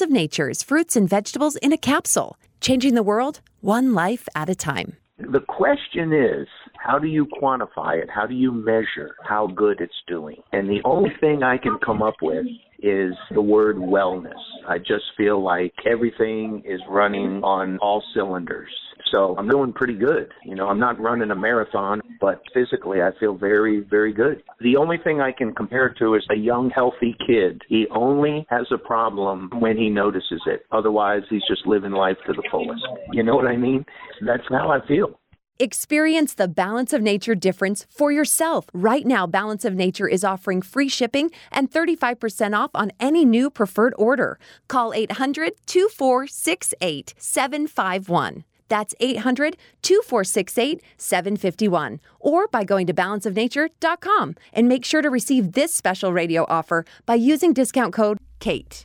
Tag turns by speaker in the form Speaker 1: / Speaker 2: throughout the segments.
Speaker 1: of Nature's fruits and vegetables in a capsule, changing the world one life at a time.
Speaker 2: The question is, how do you quantify it? How do you measure how good it's doing? And the only thing I can come up with is the word wellness. I just feel like everything is running on all cylinders. So I'm doing pretty good. You know, I'm not running a marathon, but physically I feel very, very good. The only thing I can compare it to is a young, healthy kid. He only has a problem when he notices it. Otherwise, he's just living life to the fullest. You know what I mean? That's how I feel.
Speaker 1: Experience the Balance of Nature difference for yourself. Right now, Balance of Nature is offering free shipping and 35% off on any new preferred order. Call 800 2468 751. That's 800 2468 751. Or by going to balanceofnature.com and make sure to receive this special radio offer by using discount code KATE.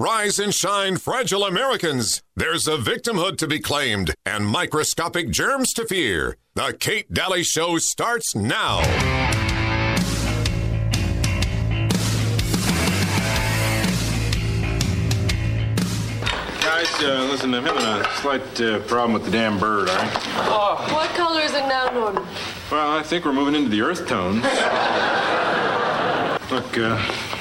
Speaker 3: Rise and shine, fragile Americans. There's a victimhood to be claimed and microscopic germs to fear. The Kate Dalley Show starts now.
Speaker 4: Guys, uh, listen, I'm having a slight uh, problem with the damn bird, all right?
Speaker 5: What color is it now, Norton?
Speaker 4: Well, I think we're moving into the earth tones. Look, uh,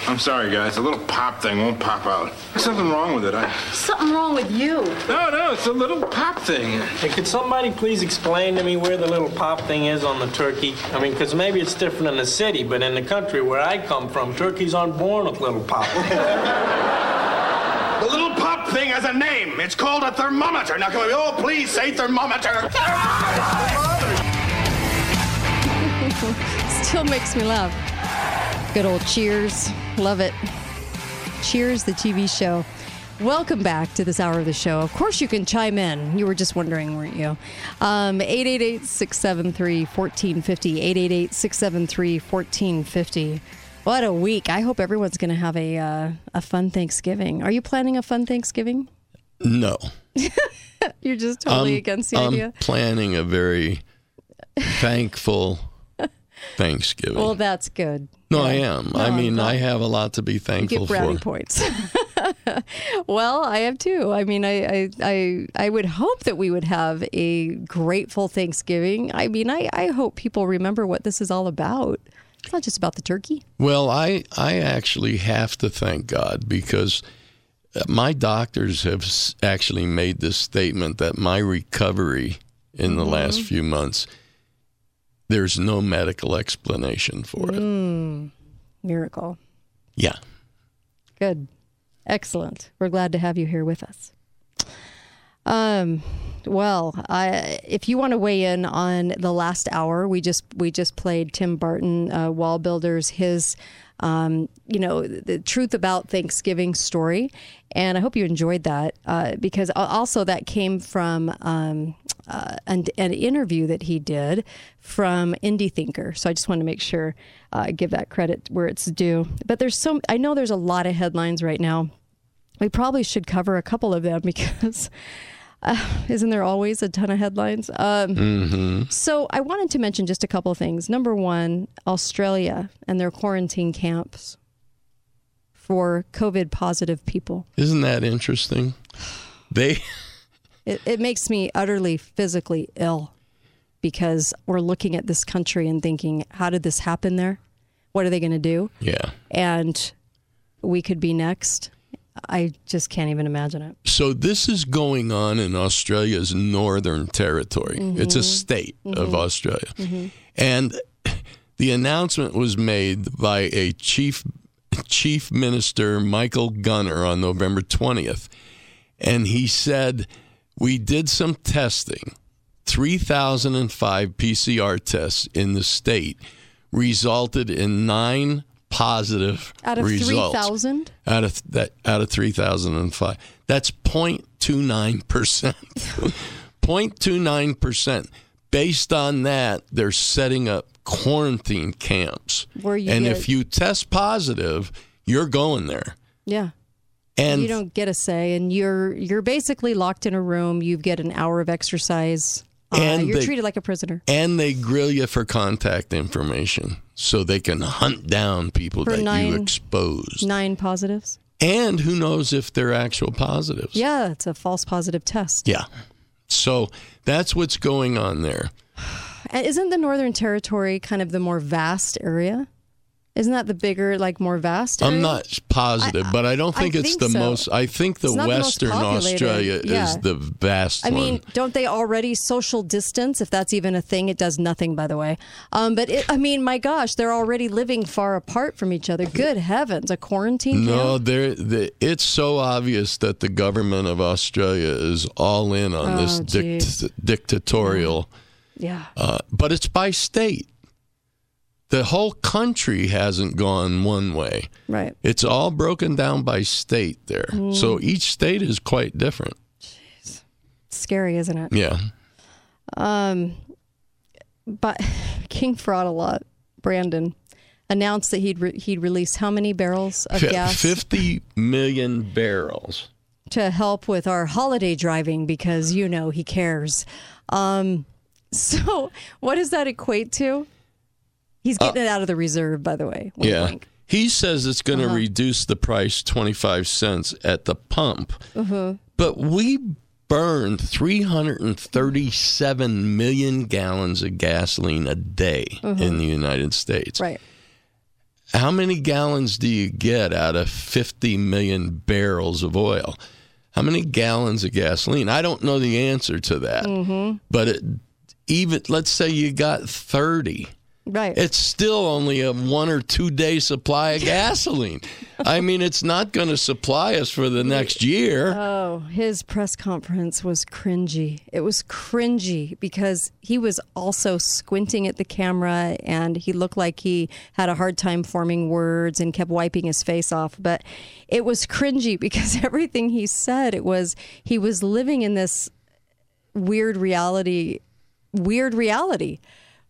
Speaker 4: I'm sorry, guys. The little pop thing won't pop out. There's something wrong with it. I...
Speaker 5: Something wrong with you.
Speaker 4: No, no, it's a little pop thing.
Speaker 6: Hey, could somebody please explain to me where the little pop thing is on the turkey? I mean, because maybe it's different in the city, but in the country where I come from, turkeys aren't born with little pop.
Speaker 7: The little pop thing has a name. It's called a thermometer. Now, can we all please say thermometer? Thermometer!
Speaker 8: Still makes me laugh. Good old Cheers. Love it. Cheers, the TV show. Welcome back to this hour of the show. Of course, you can chime in. You were just wondering, weren't you? Um, 888 673 1450. 888 673 1450. What a week. I hope everyone's going to have a, uh, a fun Thanksgiving. Are you planning a fun Thanksgiving?
Speaker 9: No.
Speaker 8: You're just totally
Speaker 9: I'm,
Speaker 8: against the
Speaker 9: I'm
Speaker 8: idea?
Speaker 9: planning a very thankful Thanksgiving.
Speaker 8: Well, that's good.
Speaker 9: no, I am.
Speaker 8: No,
Speaker 9: I mean. I have a lot to be
Speaker 8: You
Speaker 9: thankful
Speaker 8: get brownie
Speaker 9: for.
Speaker 8: points. well, I have too. I mean, I, I, I, I would hope that we would have a grateful Thanksgiving. I mean, I, I hope people remember what this is all about. It's not just about the turkey.
Speaker 9: Well, I I actually have to thank God because uh, my doctors have actually made this statement that my recovery in the last few months there's no medical explanation for it.
Speaker 8: Mm, miracle.
Speaker 9: Yeah.
Speaker 8: Good. Excellent. We're glad to have you here with us. Um, well, I, if you want to weigh in on the last hour, we just we just played Tim Barton, uh, Wall Builders, his, um, you know, the truth about Thanksgiving story, and I hope you enjoyed that uh, because also that came from um, uh, an, an interview that he did from Indie Thinker. So I just want to make sure uh, give that credit where it's due. But there's so I know there's a lot of headlines right now. We probably should cover a couple of them because uh, isn't there always a ton of headlines? Um, So I wanted to mention just a couple of things. Number one, Australia and their quarantine camps for COVID positive people.
Speaker 9: Isn't that interesting? They
Speaker 8: It, it makes me utterly physically ill because we're looking at this country and thinking, how did this happen there? What are they going to do?
Speaker 9: yeah.
Speaker 8: And we could be next. I just can't even imagine it.
Speaker 9: So this is going on in Australia's Northern Territory. Mm-hmm. It's a state of mm-hmm. Australia. Mm-hmm. And the announcement was made by a chief chief minister Michael Gunner on November 20th. And he said, "We did some testing. 3005 PCR tests in the state resulted in 9 positive
Speaker 8: Out of
Speaker 9: results.
Speaker 8: 3,000?
Speaker 9: out of that out of 3005 that's 0.29 percent. 0.29 percent. Based on that they're setting up quarantine camps.
Speaker 8: Where you
Speaker 9: and
Speaker 8: get-
Speaker 9: if you test positive you're going there.
Speaker 8: Yeah.
Speaker 9: and
Speaker 8: you don't get a say and you're you're basically locked in a room. You get an hour of exercise uh,
Speaker 9: And
Speaker 8: you're
Speaker 9: they-
Speaker 8: treated like a prisoner
Speaker 9: and they grill you for contact information so they can hunt down people
Speaker 8: For
Speaker 9: that
Speaker 8: nine-
Speaker 9: you exposed
Speaker 8: nine positives
Speaker 9: And who knows if they're actual positives?
Speaker 8: Yeah, it's a false positive test.
Speaker 9: Yeah. So that's what's going on there.
Speaker 8: Isn't the Northern Territory kind of the more vast area? Isn't that the bigger, like more vast? Area?
Speaker 9: I'm not positive,
Speaker 8: I-
Speaker 9: but I don't
Speaker 8: I
Speaker 9: think it's
Speaker 8: think
Speaker 9: the
Speaker 8: so.
Speaker 9: most. I think the
Speaker 8: not the
Speaker 9: Western Australia
Speaker 8: yeah.
Speaker 9: is the vast
Speaker 8: I
Speaker 9: one.
Speaker 8: mean, don't they already social distance? If that's even a thing, it does nothing, by the way. Um, but it, I mean, my gosh, they're already living far apart from each other. Good heavens, a quarantine
Speaker 9: No,
Speaker 8: camp?
Speaker 9: there. The, it's so obvious that the government of Australia is all in on this
Speaker 8: Oh,
Speaker 9: dict- dictatorial.
Speaker 8: Yeah.
Speaker 9: Uh, but it's by state. The whole country hasn't gone one way.
Speaker 8: Right.
Speaker 9: It's all broken down by state there.
Speaker 8: Mm.
Speaker 9: So each state is quite different. Jeez.
Speaker 8: Scary, isn't it?
Speaker 9: Yeah.
Speaker 8: Um, but King Fraud a lot, Brandon announced that he'd re- he'd release how many barrels of
Speaker 9: Fi-
Speaker 8: gas
Speaker 9: 50 million barrels.
Speaker 8: to help with our holiday driving because you know he cares. Um, so what does that equate to? He's getting it out of the reserve, by the way.
Speaker 9: Uh, yeah. He says it's going to
Speaker 8: Uh-huh.
Speaker 9: reduce the price 25 cents at the pump.
Speaker 8: Uh-huh.
Speaker 9: But we burn 337 million gallons of gasoline a day in the United States.
Speaker 8: Uh-huh. Right.
Speaker 9: How many gallons do you get out of 50 million barrels of oil? How many gallons of gasoline? I don't know the answer to that.
Speaker 8: Mm-hmm.
Speaker 9: But it, even let's say you got 30.
Speaker 8: Right.
Speaker 9: It's still only a one or two day supply of gasoline. I mean, it's not going to supply us for the next year.
Speaker 8: Oh, his press conference was cringy. It was cringy because he was also squinting at the camera and he looked like he had a hard time forming words and kept wiping his face off. But it was cringy because everything he said, it was he was living in this weird reality, weird reality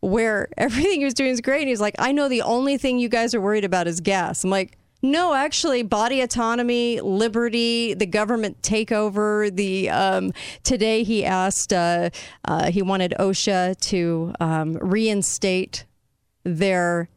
Speaker 8: where everything he was doing is great. And he's like, I know the only thing you guys are worried about is gas. I'm like, no, actually, body autonomy, liberty, the government takeover. The um, today he asked, uh, uh, he wanted OSHA to um, reinstate their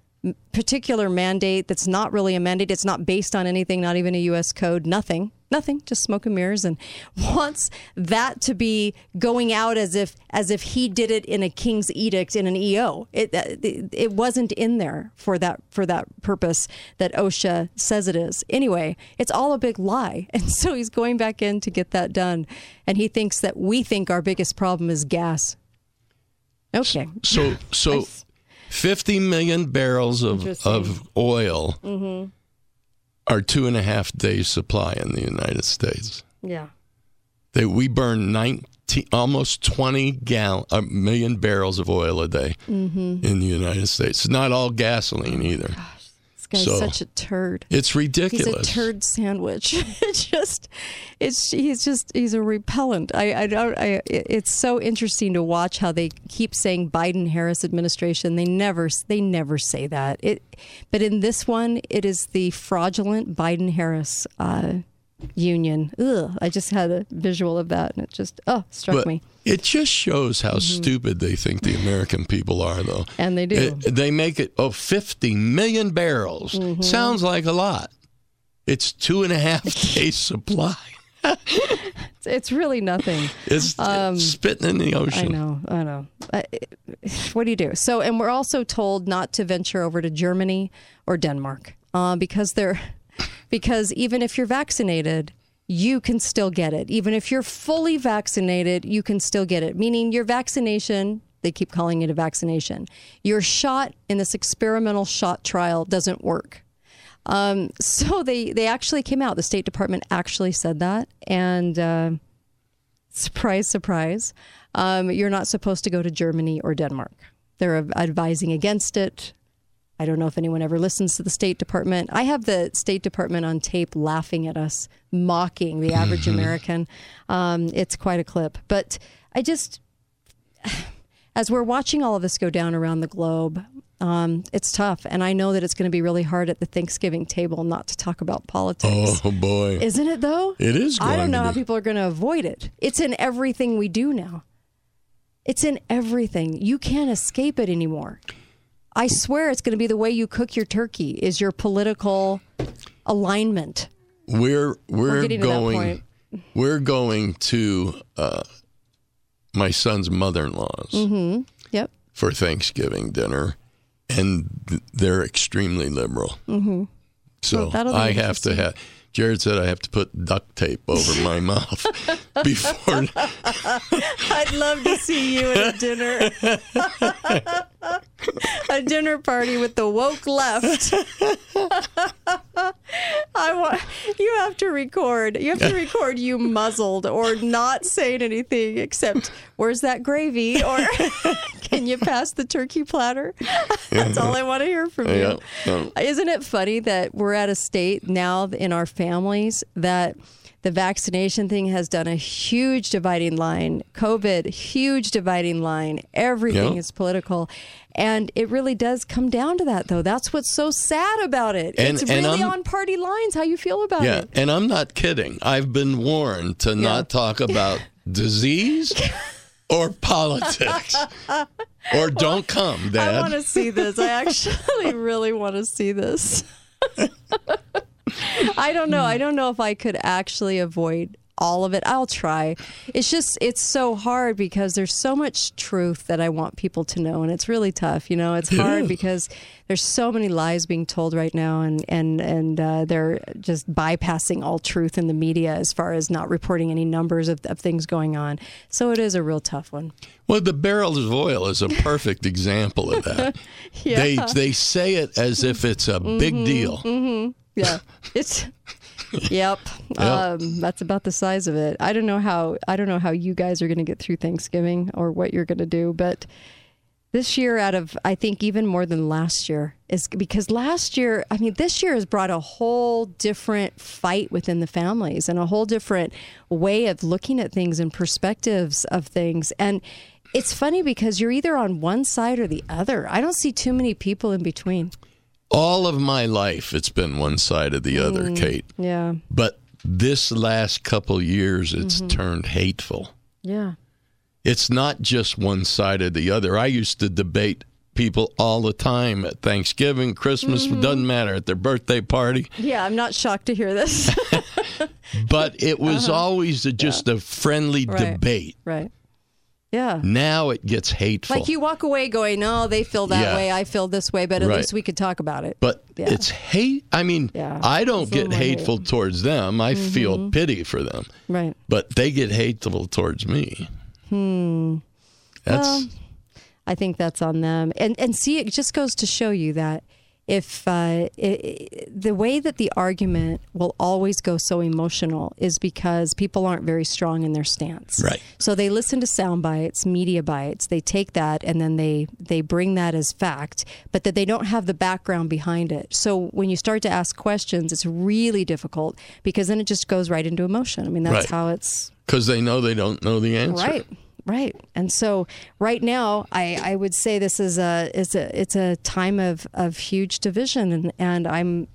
Speaker 8: particular mandate that's not really a mandate. It's not based on anything, not even a U.S. code, nothing, nothing, just smoke and mirrors, and wants that to be going out as if as if he did it in a king's edict in an EO. It uh, it, it wasn't in there for that for that purpose that OSHA says it is. Anyway, it's all a big lie, and so he's going back in to get that done, and he thinks that we think our biggest problem is gas. Okay.
Speaker 9: So, so 50 million barrels of, of oil
Speaker 8: Mm-hmm.
Speaker 9: are two and a half days supply in the United States.
Speaker 8: Yeah.
Speaker 9: They, we burn 19, almost 20 gal, a million barrels of oil a day
Speaker 8: Mhm.
Speaker 9: in the United States. It's not all gasoline either.
Speaker 8: This guy's
Speaker 9: So,
Speaker 8: such a turd.
Speaker 9: It's ridiculous.
Speaker 8: He's a turd sandwich. it's just, it's he's just he's a repellent. I I don't. I it's so interesting to watch how they keep saying Biden Harris administration. They never they never say that. It, but in this one, it is the fraudulent Biden Harris uh, union. Ugh, I just had a visual of that, and it just oh struck
Speaker 9: But
Speaker 8: me.
Speaker 9: It just shows how stupid they think the American people are, though.
Speaker 8: And they do.
Speaker 9: It- they make it, oh, 50 million barrels.
Speaker 8: Mhm.
Speaker 9: Sounds like a lot. It's two and a half days supply.
Speaker 8: It's, really nothing.
Speaker 9: It's, it's spitting in the ocean.
Speaker 8: Um, I know, I know. I, what do you do? So, and we're also told not to venture over to Germany or Denmark uh, because they're because even if you're vaccinated, you can still get it. Even if you're fully vaccinated, you can still get it. Meaning your vaccination. They keep calling it a vaccination. Your shot in this experimental shot trial doesn't work. Um, so they they actually came out. The State Department actually said that, and uh, surprise, surprise, um, you're not supposed to go to Germany or Denmark. They're advising against it. I don't know if anyone ever listens to the State Department. I have the State Department on tape laughing at us, mocking the average American. Um, it's quite a clip. But I just, as we're watching all of this go down around the globe, um, it's tough. And I know that it's going to be really hard at the Thanksgiving table not to talk about politics.
Speaker 9: Oh, boy.
Speaker 8: Isn't it though?
Speaker 9: It is
Speaker 8: I don't know how people are going to avoid it. It's in everything we do now. It's in everything. You can't escape it anymore. I swear it's going to be the way you cook your turkey is your political alignment.
Speaker 9: we're we're,
Speaker 8: that
Speaker 9: going we're going to uh, my son's mother-in-law's
Speaker 8: Mm-hmm. Yep.
Speaker 9: for Thanksgiving dinner, and they're extremely liberal.
Speaker 8: Mm-hmm.
Speaker 9: So
Speaker 8: Well,
Speaker 9: I have to have. Jared said I have to put duct tape over my mouth before.
Speaker 8: I'd love to see you at a dinner. a dinner party with the woke left. I want you have to record. You have to record you muzzled or not saying anything except where's that gravy or can you pass the turkey platter? That's all I want to hear from you.
Speaker 9: Yeah.
Speaker 8: Isn't it funny that we're at a state now in our families that the vaccination thing has done a huge dividing line. COVID, huge dividing line. Everything
Speaker 9: Yeah.
Speaker 8: is political. And it really does come down to that, though. That's what's so sad about it.
Speaker 9: And-
Speaker 8: it's
Speaker 9: and
Speaker 8: really
Speaker 9: I'm-
Speaker 8: on party lines how you feel about
Speaker 9: Yeah,
Speaker 8: it.
Speaker 9: and I'm not kidding. I've been warned to not talk about disease or politics. or don't come, dad I
Speaker 8: want to see this. I actually really want to see this. I don't know. I don't know if I could actually avoid all of it. I'll try. It's just it's so hard because there's so much truth that I want people to know and it's really tough, you know. It's hard because there's so many lies being told right now and and and uh, they're just bypassing all truth in the media as far as not reporting any numbers of, of things going on. So it is a real tough one.
Speaker 9: Well, the barrels of oil is a perfect example of that.
Speaker 8: Yeah.
Speaker 9: They they say it as if it's a big deal.
Speaker 8: Mm-hmm. Yeah. It's Yep.
Speaker 9: Yep.
Speaker 8: Um, that's about the size of it. I don't know how I don't know how you guys are going to get through Thanksgiving or what you're going to do, but this year out of I think even more than last year is because last year, I mean this year has brought a whole different fight within the families and a whole different way of looking at things and perspectives of things and it's funny because you're either on one side or the other. I don't see too many people in between.
Speaker 9: All of my life, it's been one side or the other,
Speaker 8: Mm.
Speaker 9: Kate.
Speaker 8: Yeah.
Speaker 9: But this last couple years, it's
Speaker 8: Mm-hmm.
Speaker 9: turned hateful.
Speaker 8: Yeah.
Speaker 9: It's not just one side or the other. I used to debate people all the time at Thanksgiving, Christmas,
Speaker 8: Mm-hmm.
Speaker 9: doesn't matter, at their birthday party.
Speaker 8: Yeah, I'm not shocked to hear this.
Speaker 9: But it was always a, just a friendly
Speaker 8: Uh-huh. Right.
Speaker 9: debate.
Speaker 8: right. Yeah.
Speaker 9: Now it gets hateful.
Speaker 8: Like you walk away going, no, they feel that
Speaker 9: Yeah.
Speaker 8: way. I feel this way, but at
Speaker 9: Right.
Speaker 8: least we could talk about it.
Speaker 9: But
Speaker 8: Yeah.
Speaker 9: it's hate. I mean,
Speaker 8: Yeah,
Speaker 9: I don't get
Speaker 8: more hate.
Speaker 9: hateful towards them. I feel pity for them.
Speaker 8: Right.
Speaker 9: But they get hateful towards me. Hmm. That's
Speaker 8: Well, I think that's on them. And and see, it just goes to show you that if uh, i i the way that the argument will always go so emotional is because people aren't very strong in their stance.
Speaker 9: Right.
Speaker 8: So they listen to sound bites, media bites. They take that and then they they bring that as fact, but that they don't have the background behind it. So when you start to ask questions, it's really difficult because then it just goes right into emotion. I mean, that's
Speaker 9: Right.
Speaker 8: how it's
Speaker 9: because they know they don't know the answer.
Speaker 8: Right, right. And so right now, I, I would say this is a is a it's a time of, of huge division, and, and I'm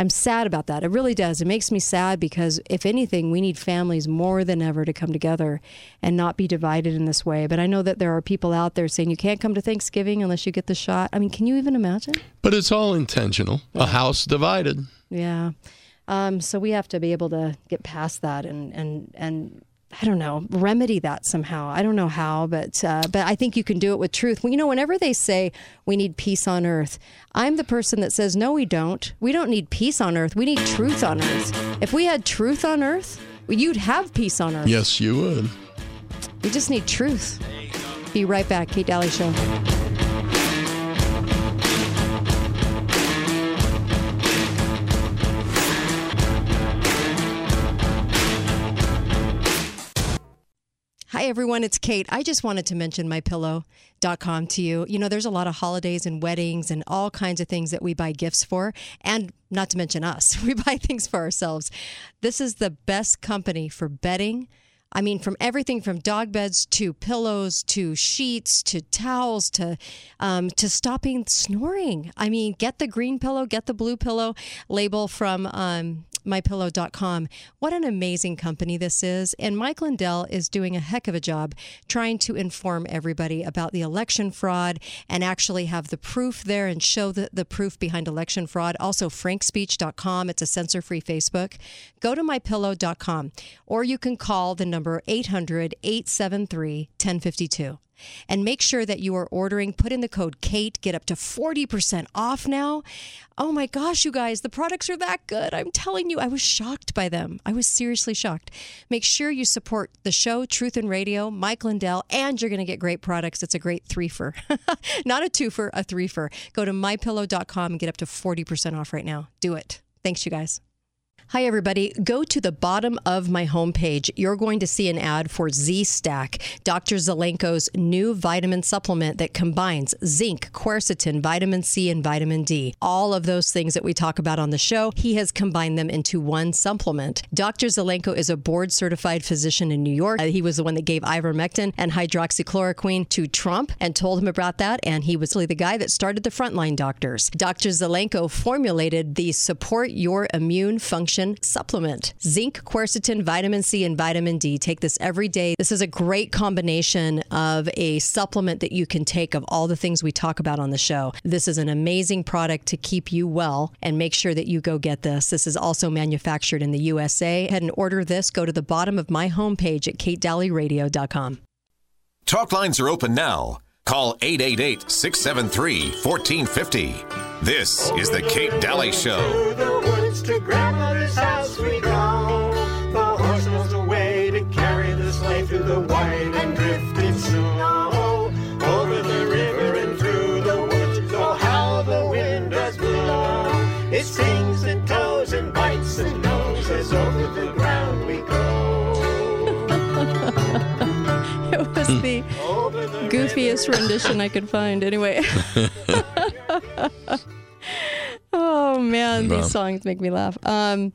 Speaker 8: I'm sad about that. It really does. It makes me sad because if anything, we need families more than ever to come together and not be divided in this way. But I know that there are people out there saying you can't come to Thanksgiving unless you get the shot. I mean, can you even imagine?
Speaker 9: But it's all intentional. A house divided.
Speaker 8: Yeah. Um, so we have to be able to get past that and and and I don't know remedy that somehow. I don't know how, but uh, but I think you can do it with truth. You know, whenever they say we need peace on earth, I'm the person that says no, we don't. We don't need peace on earth. We need truth on earth. If we had truth on earth, you'd have peace on earth.
Speaker 9: Yes, you would.
Speaker 8: We just need truth. Be right back, Kate Dalley Show. Hi, everyone. It's Kate. I just wanted to mention mypillow.com to you. You know, there's a lot of holidays and weddings and all kinds of things that we buy gifts for, and not to mention us. We buy things for ourselves. This is the best company for bedding. I mean, from everything from dog beds to pillows to sheets to towels to um, to stopping snoring. I mean, get the green pillow, get the blue pillow label from um, mypillow.com. What an amazing company this is. And Mike Lindell is doing a heck of a job trying to inform everybody about the election fraud and actually have the proof there and show the, the proof behind election fraud. Also, frankspeech.com. It's a censor free Facebook. Go to mypillow.com or you can call the number 800 873 1052 and make sure that you are ordering. Put in the code KATE, get up to 40% off now. Oh my gosh, you guys, the products are that good. I'm telling you, I was shocked by them. I was seriously shocked. Make sure you support the show, Truth and Radio, Mike Lindell, and you're going to get great products. It's a great threefer, not a twofer, a threefer. Go to mypillow.com and get up to 40% off right now. Do it. Thanks, you guys. Hi, everybody. Go to the bottom of my homepage. You're going to see an ad for Z Stack, Dr. Zelenko's new vitamin supplement that combines zinc, quercetin, vitamin C, and vitamin D. All of those things that we talk about on the show, he has combined them into one supplement. Dr. Zelenko is a board certified physician in New York. Uh, he was the one that gave ivermectin and hydroxychloroquine to Trump and told him about that. And he was really the guy that started the frontline doctors. Dr. Zelenko formulated the Support Your Immune Function supplement. Zinc, quercetin, vitamin C, and vitamin D. Take this every day. This is a great combination of a supplement that you can take of all the things we talk about on the show. This is an amazing product to keep you well and make sure that you go get this. This is also manufactured in the USA. Head and order this. Go to the bottom of my homepage at katedalleyradio.com.
Speaker 3: Talk lines are open now. Call 888 673 1450. This is The Kate Dalley Show.
Speaker 10: To grandmother's house we go. The horse knows the way to carry the sleigh through the white and drifting snow. Over the river and through the woods, oh how the wind does blow. It stings and toes and bites and noses over the ground we go.
Speaker 8: It was the goofiest rendition I could find. Anyway. oh man,
Speaker 9: Wow.
Speaker 8: these songs make me laugh. Um,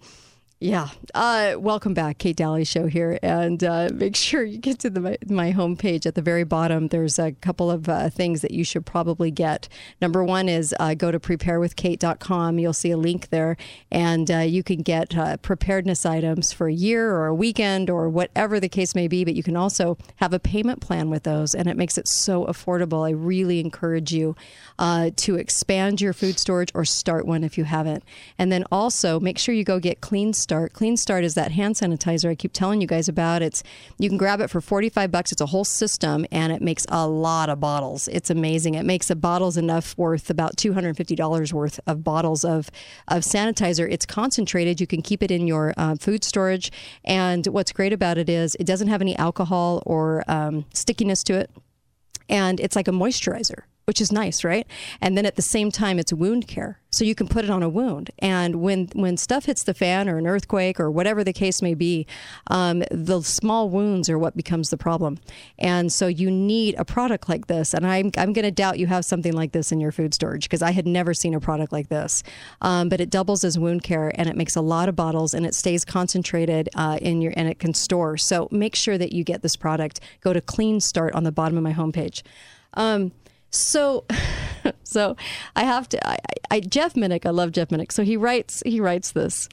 Speaker 8: yeah. Uh, welcome back, Kate Dalley Show here, and uh, make sure you get to the, my, my homepage at the very bottom. There's a couple of uh, things that you should probably get. Number one is uh, go to preparewithkate.com. You'll see a link there, and uh, you can get uh, preparedness items for a year or a weekend or whatever the case may be. But you can also have a payment plan with those, and it makes it so affordable. I really encourage you to expand your food storage or start one if you haven't. And then also make sure you go get Clean Start. Clean Start is that hand sanitizer I keep telling you guys about. It's you can grab it for 45 bucks. It's a whole system and it makes a lot of bottles. It's amazing. It makes the bottles enough worth about $250 worth of bottles of of sanitizer. It's concentrated. You can keep it in your uh, food storage. And what's great about it is it doesn't have any alcohol or um, stickiness to it and it's like a moisturizer which is nice right? And then at the same time it's wound care. So you can put it on a wound. And when when stuff hits the fan or an earthquake or whatever the case may be um, the small wounds are what becomes the problem. And so you need a product like this. And i'm, I'm going to doubt you have something like this in your food storage because i had never seen a product like this. Um, but it doubles as wound care and it makes a lot of bottles and it stays concentrated uh, in your and it can store. So make sure that you get this product. Go to clean start on the bottom of my homepage. Um, so, so I have to. I, I, Jeff Minick. I love Jeff Minick. So he writes. He writes this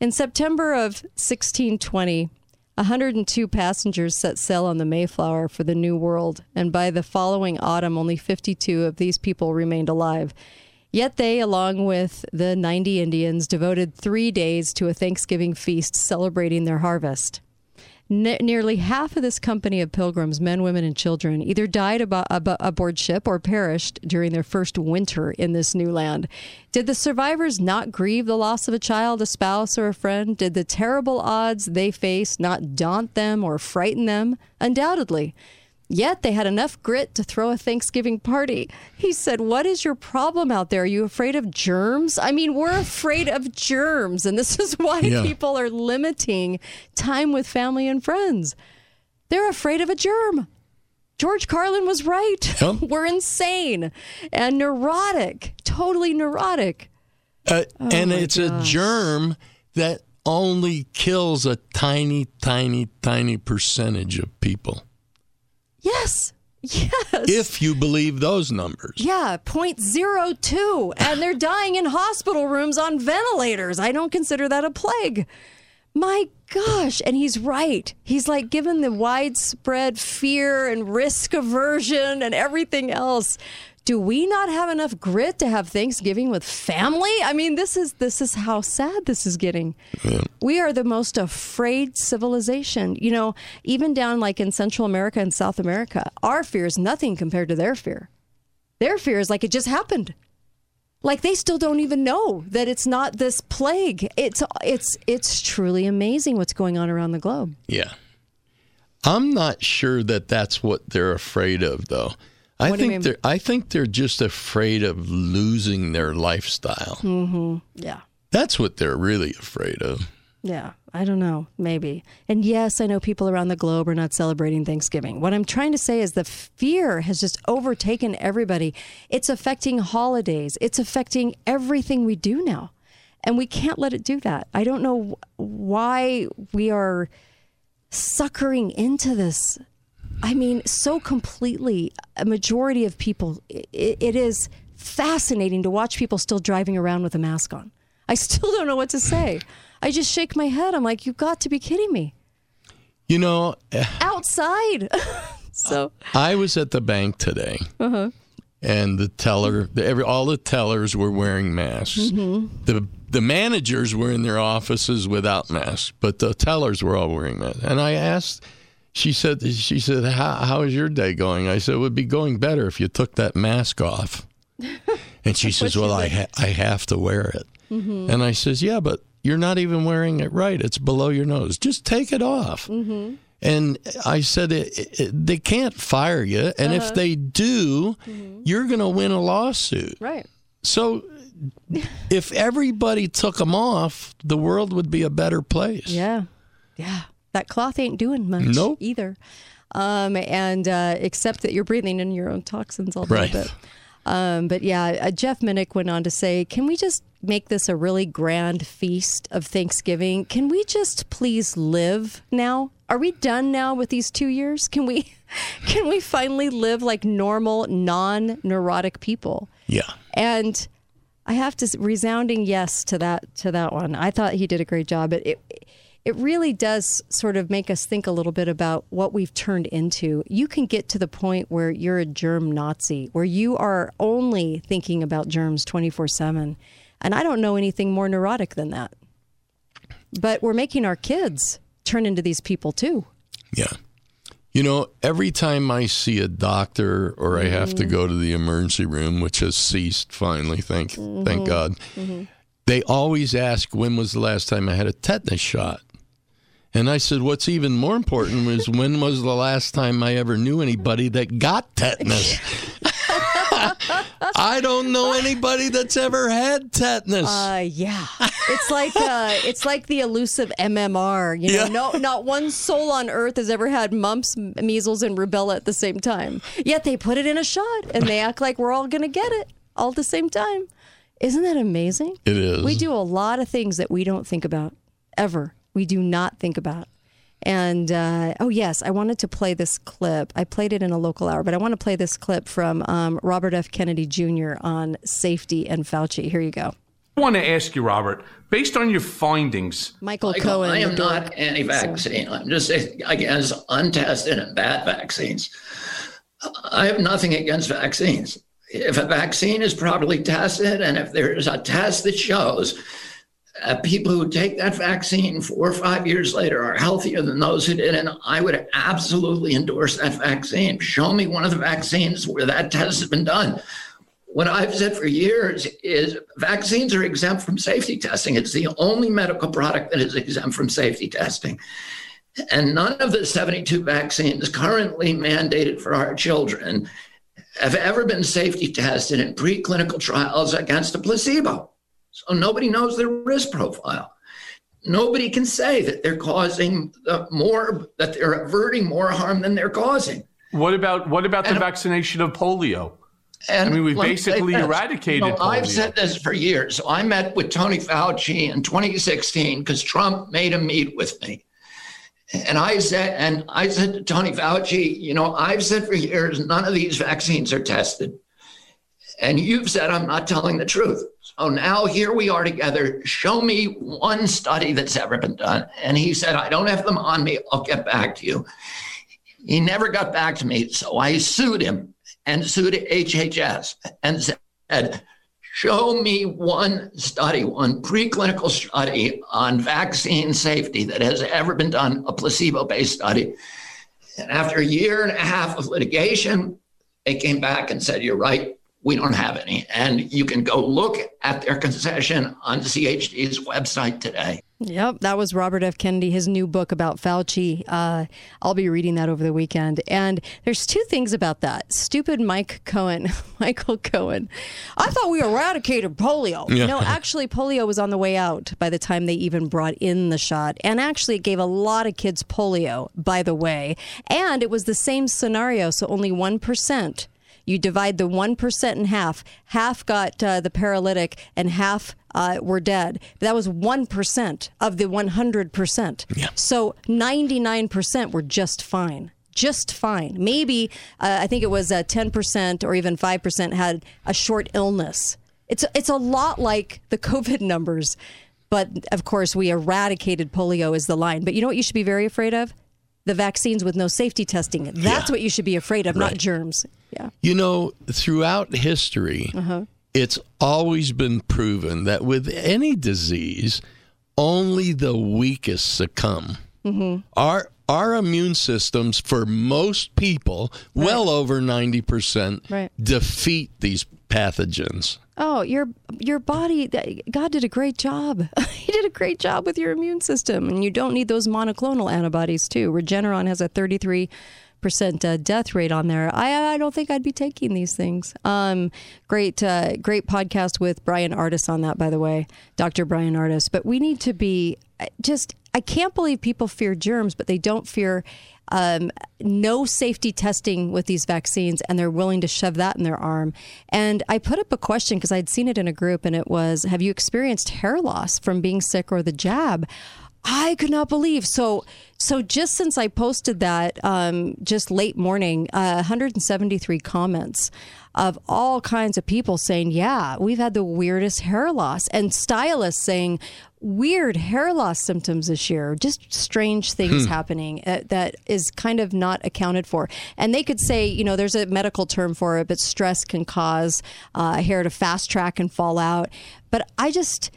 Speaker 8: in September of 1620. 102 passengers set sail on the Mayflower for the New World, and by the following autumn, only 52 of these people remained alive. Yet they, along with the 90 Indians, devoted three days to a Thanksgiving feast celebrating their harvest. Ne- nearly half of this company of pilgrims, men, women, and children, either died abo- abo- aboard ship or perished during their first winter in this new land. Did the survivors not grieve the loss of a child, a spouse, or a friend? Did the terrible odds they faced not daunt them or frighten them? Undoubtedly. Yet they had enough grit to throw a Thanksgiving party. He said, What is your problem out there? Are you afraid of germs? I mean, we're afraid of germs, and this is why
Speaker 9: Yeah.
Speaker 8: people are limiting time with family and friends. They're afraid of a germ. George Carlin was right.
Speaker 9: Yep.
Speaker 8: We're insane and neurotic, totally neurotic.
Speaker 9: Uh, and
Speaker 8: Oh my
Speaker 9: it's a germ that only kills a tiny, tiny, tiny percentage of people.
Speaker 8: Yes. Yes.
Speaker 9: If you believe those numbers.
Speaker 8: Yeah, 0.02. And they're dying in hospital rooms on ventilators. I don't consider that a plague. My gosh. And he's right. He's like, given the widespread fear and risk aversion and everything else, do we not have enough grit to have Thanksgiving with family? I mean, this is this is how sad this is getting. We are the most afraid civilization. You know, even down like in Central America and South America, our fear is nothing compared to their fear. Their fear is like it just happened. Like they still don't even know that it's not this plague. It's it's it's truly amazing what's going on around the globe.
Speaker 9: Yeah. I'm not sure that that's what they're afraid of, though. I
Speaker 8: What
Speaker 9: think they're I think they're just afraid of losing their lifestyle.
Speaker 8: Mm-hmm. Yeah.
Speaker 9: That's what they're really afraid of.
Speaker 8: Yeah, I don't know, maybe. And yes, I know people around the globe are not celebrating Thanksgiving. What I'm trying to say is the fear has just overtaken everybody. It's affecting holidays, it's affecting everything we do now. And we can't let it do that. I don't know why we are suckering into this. I mean, so completely, a majority of people, i it is fascinating to watch people still driving around with a mask on. I still don't know what to say. I just shake my head. I'm like, you've got to be kidding me.
Speaker 9: You know,
Speaker 8: Outside. so,
Speaker 9: I was at the bank today,
Speaker 8: uh-huh.
Speaker 9: and the teller, the, every all the tellers were wearing masks.
Speaker 8: Mhm.
Speaker 9: The the managers were in their offices without masks, but the tellers were all wearing masks. And I asked, she said, she said, how, how is your day going? I said, it would be going better if you took that mask off. And she says, well, I ha- I have to wear it.
Speaker 8: Mhm.
Speaker 9: And I says, yeah, but you're not even wearing it right. It's below your nose. Just take it off.
Speaker 8: Mm-hmm.
Speaker 9: And I said, it, it, they can't fire you. And
Speaker 8: Uh-huh.
Speaker 9: if they do, you're going to win a lawsuit.
Speaker 8: Right.
Speaker 9: So if everybody took them off, the world would be a better place.
Speaker 8: Yeah. Yeah. That cloth ain't doing much
Speaker 9: Nope.
Speaker 8: either. Um, and uh, except that you're breathing in your own toxins all day.
Speaker 9: Right.
Speaker 8: But, um, but yeah, uh, Jeff Minick went on to say, can we just make this a really grand feast of Thanksgiving? Can we just please live now? Are we done now with these two years? Can we, can we finally live like normal, non-neurotic people?
Speaker 9: Yeah.
Speaker 8: And I have to resounding yes to that to that one. I thought he did a great job. It, it it really does sort of make us think a little bit about what we've turned into. You can get to the point where you're a germ Nazi, where you are only thinking about germs 24/7. And I don't know anything more neurotic than that. But we're making our kids turn into these people too.
Speaker 9: Yeah. You know, every time I see a doctor or I have to
Speaker 8: Mhm.
Speaker 9: go to the emergency room, which has ceased finally, thank
Speaker 8: Mhm.
Speaker 9: thank God,
Speaker 8: Mhm.
Speaker 9: they always ask when was the last time I had a tetanus shot. And I said, what's even more important was when was the last time I ever knew anybody that got tetanus? I don't know anybody that's ever had tetanus.
Speaker 8: Uh, yeah, it's like uh, it's like the elusive MMR. You know,
Speaker 9: Yeah.
Speaker 8: no, not one soul on earth has ever had mumps, measles, and rubella at the same time. Yet they put it in a shot, and they act like we're all going to get it all at the same time. Isn't that amazing?
Speaker 9: It is.
Speaker 8: We do a lot of things that we don't think about ever. We do not think about. And uh, oh yes, I wanted to play this clip. I played it in a local hour, but I want to play this clip from um, Robert F. Kennedy Jr. on safety and Fauci. Here you go.
Speaker 11: I want to ask you, Robert, based on your findings,
Speaker 8: Michael,
Speaker 12: Michael,
Speaker 8: Cohen.
Speaker 12: I
Speaker 8: the
Speaker 12: am not anti-vaccine. I'm just against untested and bad vaccines. I have nothing against vaccines. If a vaccine is properly tested, and if there is a test that shows uh, people who take that vaccine four or five years later are healthier than those who didn't, I would absolutely endorse that vaccine. Show me one of the vaccines where that test has been done. What I've said for years is vaccines are exempt from safety testing. It's the only medical product that is exempt from safety testing. And none of the 72 vaccines currently mandated for our children have ever been safety tested in preclinical trials against a placebo. So nobody knows their risk profile. Nobody can say that they're causing uh, more, that they're averting more harm than they're causing.
Speaker 11: what about what about the vaccination of polio? I mean, we've
Speaker 12: let me say
Speaker 11: basically eradicated
Speaker 12: You know, I've said this for years. So I met with Tony Fauci in 2016 because Trump made him meet with me. And I said, and I said to Tony Fauci, you know, I've said for years none of these vaccines are tested. And you've said I'm not telling the truth. So now here we are together. Show me one study that's ever been done. And he said, I don't have them on me. I'll get back to you. He never got back to me. So I sued him and sued HHS and said, Show me one study, one preclinical study on vaccine safety that has ever been done, a placebo based study. And after a year and a half of litigation, they came back and said, You're right, we don't have any. And you can go look at their concession on CHD's website today.
Speaker 8: Yep, that was Robert F. Kennedy, his new book about Fauci. Uh, I'll be reading that over the weekend. And there's two things about that. Stupid Mike Cohen, Michael Cohen. I thought we eradicated polio.
Speaker 13: Yeah.
Speaker 8: No, actually, polio was on the way out by the time they even brought in the shot. And actually, it gave a lot of kids polio, by the way. And it was the same scenario, so only 1%. You divide the 1% in half. Half got uh, the paralytic and half uh, were dead. That was 1% of the 100%. Yeah. So 99% were just fine. Just fine. Maybe, uh, I think it was uh, 10% or even 5% had a short illness. It's, it's a lot like the COVID numbers. But of course, we eradicated polio is the line. But you know what you should be very afraid of? The vaccines with no safety testing. That's what you should be afraid of, not germs. Yeah.
Speaker 9: You know, throughout history,
Speaker 8: Uh-huh.
Speaker 9: it's always been proven that with any disease, only the weakest succumb.
Speaker 8: Mm-hmm.
Speaker 9: Our our immune systems, for most people, well over ninety percent,
Speaker 8: Right.
Speaker 9: defeat these pathogens.
Speaker 8: Oh, your your body. God did a great job. he did a great job with your immune system, and you don't need those monoclonal antibodies too. Regeneron has a thirty three percent uh, death rate on there. I I don't think I'd be taking these things. Um, great uh, great podcast with Bryan Ardis on that, by the way, Dr. Bryan Ardis. But we need to be just. I can't believe people fear germs, but they don't fear um, no safety testing with these vaccines, and they're willing to shove that in their arm. And I put up a question because I'd seen it in a group, and it was, "Have you experienced hair loss from being sick or the jab?" I could not believe. So, so just since I posted that, um, just late morning, uh, 173 comments of all kinds of people saying, "Yeah, we've had the weirdest hair loss," and stylists saying, "Weird hair loss symptoms this year. Just strange things
Speaker 13: Hmm.
Speaker 8: happening uh, that is kind of not accounted for." And they could say, you know, there's a medical term for it, but stress can cause uh, hair to fast track and fall out. But I just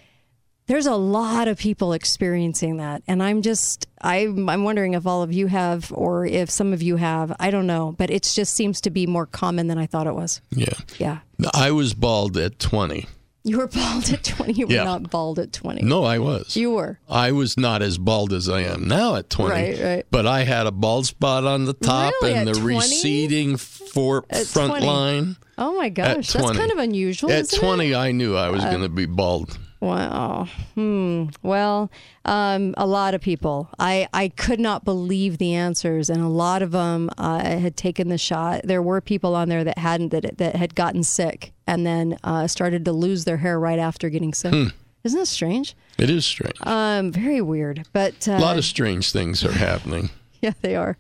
Speaker 8: there's a lot of people experiencing that and i'm just I'm, I'm wondering if all of you have or if some of you have i don't know but it just seems to be more common than i thought it was
Speaker 9: Yeah.
Speaker 8: yeah
Speaker 9: I was bald at 20.
Speaker 8: You were bald at 20 you were
Speaker 9: Yeah.
Speaker 8: not bald at 20
Speaker 9: No, I was.
Speaker 8: you were
Speaker 9: I was not as bald as I am now at 20.
Speaker 8: Right, right.
Speaker 9: But I had a bald spot on the top
Speaker 8: Really?
Speaker 9: and
Speaker 8: At
Speaker 9: the
Speaker 8: 20?
Speaker 9: receding for
Speaker 8: At
Speaker 9: front
Speaker 8: 20?
Speaker 9: line.
Speaker 8: oh my gosh that's kind of unusual
Speaker 9: At
Speaker 8: isn't it?
Speaker 9: 20, I knew I was
Speaker 8: Uh,
Speaker 9: going to be bald.
Speaker 8: Wow. Hmm. Well, um, a lot of people. I, I could not believe the answers, and a lot of them uh, had taken the shot. There were people on there that hadn't that that had gotten sick and then uh, started to lose their hair right after getting sick.
Speaker 9: Hmm.
Speaker 8: Isn't that strange?
Speaker 9: It is strange.
Speaker 8: Um, very weird. But uh,
Speaker 9: a lot of strange things are happening.
Speaker 8: yeah, they are.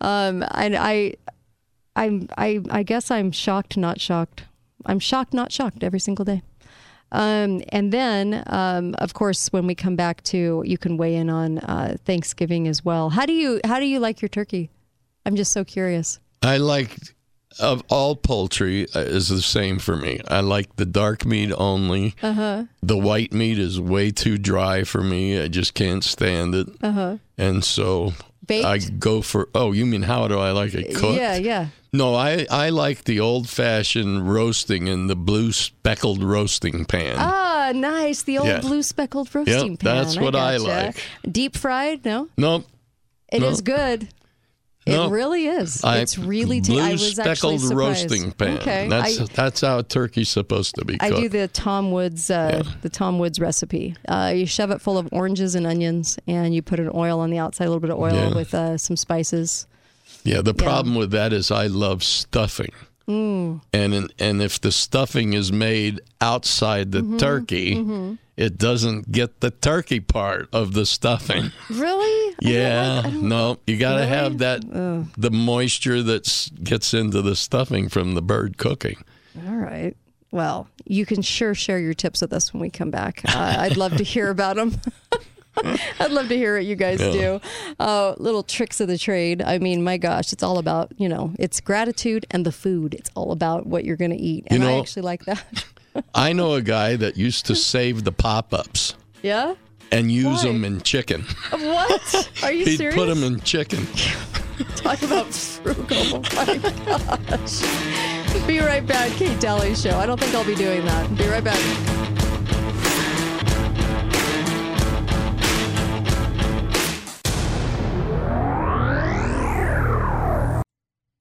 Speaker 8: Um, and I, I'm, I, I guess I'm shocked, not shocked. I'm shocked, not shocked every single day. Um, and then, um, of course, when we come back to, you can weigh in on uh, Thanksgiving as well. How do you, how do you like your turkey? I'm just so curious.
Speaker 9: I like of all poultry uh, is the same for me. I like the dark meat only.
Speaker 8: Uh huh.
Speaker 9: The white meat is way too dry for me. I just can't stand it.
Speaker 8: Uh huh.
Speaker 9: And so
Speaker 8: Baked?
Speaker 9: I go for Oh, you mean how do I like it cooked?
Speaker 8: Yeah, yeah.
Speaker 9: No, I, I like the old fashioned roasting in the blue speckled roasting pan.
Speaker 8: Ah, nice. The old
Speaker 9: Yeah.
Speaker 8: blue speckled roasting
Speaker 9: Yep,
Speaker 8: pan.
Speaker 9: that's what I
Speaker 8: gotcha.
Speaker 9: like.
Speaker 8: Deep fried? No,
Speaker 9: nope.
Speaker 8: it is
Speaker 9: No.
Speaker 8: good.
Speaker 9: No.
Speaker 8: It really is.
Speaker 9: I-
Speaker 8: it's really
Speaker 9: blue
Speaker 8: tasty. I was
Speaker 9: speckled roasting pan.
Speaker 8: Okay,
Speaker 9: That's
Speaker 8: I,
Speaker 9: that's how turkey's supposed to be Cooked.
Speaker 8: I do the Tom Woods uh, the Tom Woods recipe. Uh, you shove it full of oranges and onions, and you put an oil on the outside, a little bit of oil
Speaker 9: Yeah.
Speaker 8: with uh, some spices.
Speaker 9: yeah, the problem with that is I love stuffing.
Speaker 8: Mm.
Speaker 9: And and if the stuffing is made outside the
Speaker 8: Mhm,
Speaker 9: turkey,
Speaker 8: mhm.
Speaker 9: It doesn't get the turkey part of the stuffing.
Speaker 8: Really?
Speaker 9: Yeah, no, you got to
Speaker 8: Really?
Speaker 9: have that the moisture that gets into the stuffing from the bird cooking.
Speaker 8: All right. Well, you can sure share your tips with us when we come back. Uh, I'd love to hear about them. I'd love to hear what you guys
Speaker 9: Yeah.
Speaker 8: do. Uh, little tricks of the trade. I mean, my gosh, it's all about, you know, it's gratitude and the food. It's all about what you're going to eat. And I
Speaker 9: know-
Speaker 8: actually like that.
Speaker 9: I know a guy that used to save the pop-ups
Speaker 8: yeah?
Speaker 9: and use
Speaker 8: Why?
Speaker 9: them in chicken.
Speaker 8: What? Are you
Speaker 9: He'd
Speaker 8: serious?
Speaker 9: put them in chicken.
Speaker 8: Talk about frugal. Oh my gosh. Be right back. Kate Dalley Show. I don't think I'll be doing that. Be right back.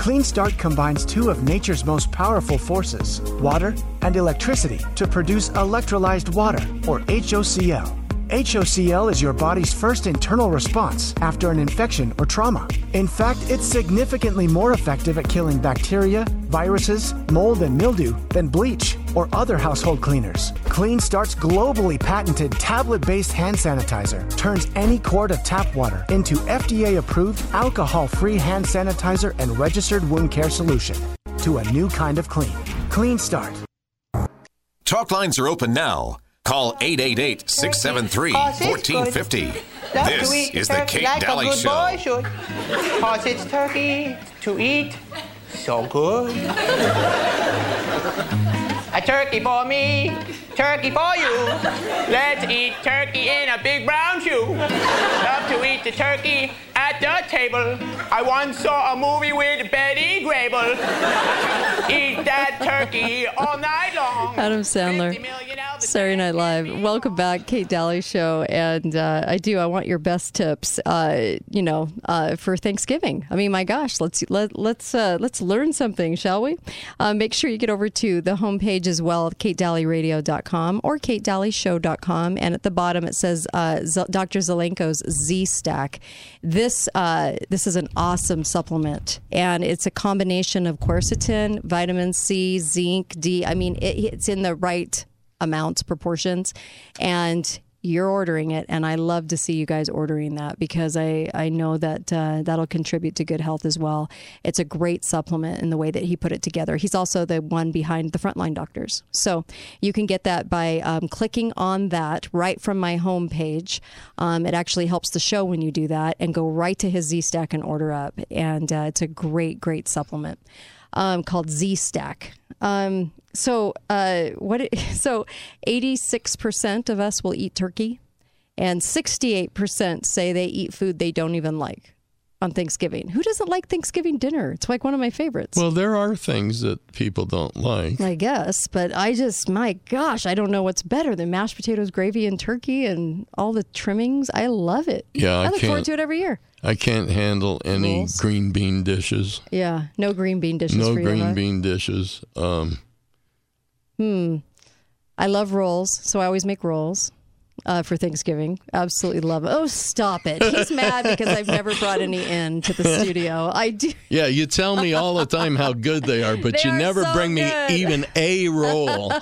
Speaker 13: Clean Start combines two of nature's most powerful forces, water and electricity, to produce electrolyzed water, or HOCl. HOCl is your body's first internal response after an infection or trauma. In fact, it's significantly more effective at killing bacteria, viruses, mold, and mildew than bleach or other household cleaners. Clean Start's globally patented tablet based hand sanitizer turns any quart of tap water into FDA approved alcohol free hand sanitizer and registered wound care solution to a new kind of clean. Clean Start.
Speaker 3: Talk lines are open now. Call 888 673 1450. This is the Kate
Speaker 14: like Dalley
Speaker 3: Show.
Speaker 14: Cause it's turkey to eat so good. A turkey for me, turkey for you. Let's eat turkey in a big brown shoe. Love to eat the turkey at the table. I once saw a movie with Betty Grable. Eat that turkey all night long.
Speaker 8: Adam Sandler, Saturday Night Live. Welcome back, Kate Dalley Show. And uh, I do. I want your best tips. Uh, you know, uh, for Thanksgiving. I mean, my gosh, let's let let's uh, let's learn something, shall we? Uh, make sure you get over to the homepage as well of katedalleyradio.com or katedalleyshow.com, and at the bottom it says uh, Z- Dr. Zelenko's Z Stack. This uh, this is an awesome supplement, and it's a combination of quercetin, vitamin C, zinc, D. I mean, it, it's in the right amounts, proportions, and you're ordering it, and I love to see you guys ordering that because I I know that uh, that'll contribute to good health as well. It's a great supplement in the way that he put it together. He's also the one behind the Frontline Doctors, so you can get that by um, clicking on that right from my homepage. Um, it actually helps the show when you do that, and go right to his Z Stack and order up, and uh, it's a great great supplement um, called Z Stack. Um, so uh, what? It, so eighty six percent of us will eat turkey, and sixty eight percent say they eat food they don't even like on Thanksgiving. Who doesn't like Thanksgiving dinner? It's like one of my favorites.
Speaker 9: Well, there are things that people don't like.
Speaker 8: I guess, but I just, my gosh, I don't know what's better than mashed potatoes, gravy, and turkey, and all the trimmings. I love it.
Speaker 9: Yeah, I
Speaker 8: look forward to it every year.
Speaker 9: I can't handle any
Speaker 8: Rolls.
Speaker 9: green bean dishes.
Speaker 8: Yeah, no green bean dishes
Speaker 9: no
Speaker 8: for you.
Speaker 9: green
Speaker 8: huh?
Speaker 9: bean dishes. Um,
Speaker 8: Hmm. I love rolls, so I always make rolls uh, for Thanksgiving. Absolutely love it. Oh, stop it. He's mad because I've never brought any in to the studio. I do.
Speaker 9: yeah, you tell me all the time how good they are, but you
Speaker 8: They're
Speaker 9: never
Speaker 8: so
Speaker 9: bring me even a roll.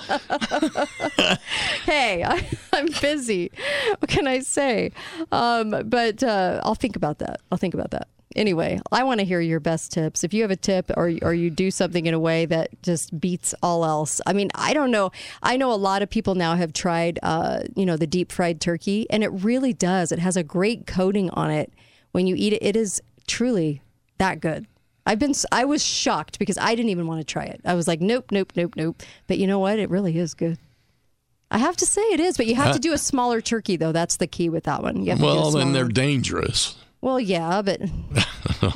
Speaker 8: hey, I, I'm busy. What can I say? Um, but uh, I'll think about that. I'll think about that. Anyway, I want to hear your best tips. If you have a tip or, or you do something in a way that just beats all else. I mean, I don't know. I know a lot of people now have tried, uh, you know, the deep fried turkey, and it really does. It has a great coating on it. When you eat it, it is truly that good. I've been I was shocked because I didn't even want to try it. I was like, nope, nope, nope, nope. But you know what? It really is good. I have to say it is, but you have
Speaker 9: Uh,
Speaker 8: to do a smaller turkey though. That's the key with that one. You have to do a
Speaker 9: Well, then they're dangerous.
Speaker 8: Well, yeah, but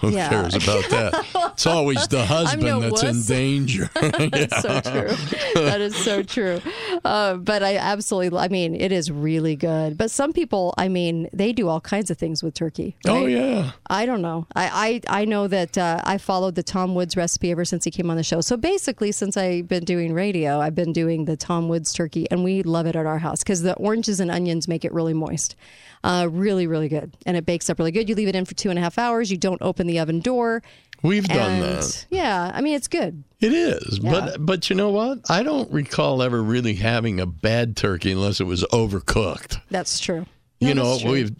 Speaker 9: Who
Speaker 8: Yeah.
Speaker 9: cares about that? It's always the husband
Speaker 8: no
Speaker 9: that's in danger.
Speaker 8: That's so true. That is so true. Uh, but I absolutely, I mean, it is really good. But some people, I mean, they do all kinds of things with turkey.
Speaker 9: Oh yeah.
Speaker 8: I don't know. I I, I know that uh, I followed the Tom Woods recipe ever since he came on the show. So basically, since I've been doing radio, I've been doing the Tom Woods turkey, and we love it at our house because the oranges and onions make it really moist. Uh, really, really good, and it bakes up really good. You leave it in for two and a half hours. You don't open the oven door.
Speaker 9: We've done
Speaker 8: and,
Speaker 9: that.
Speaker 8: Yeah, I mean it's good.
Speaker 9: It is,
Speaker 8: Yeah.
Speaker 9: but but you know what? I don't recall ever really having a bad turkey unless it was overcooked.
Speaker 8: That's true.
Speaker 9: you know,
Speaker 8: true.
Speaker 9: we've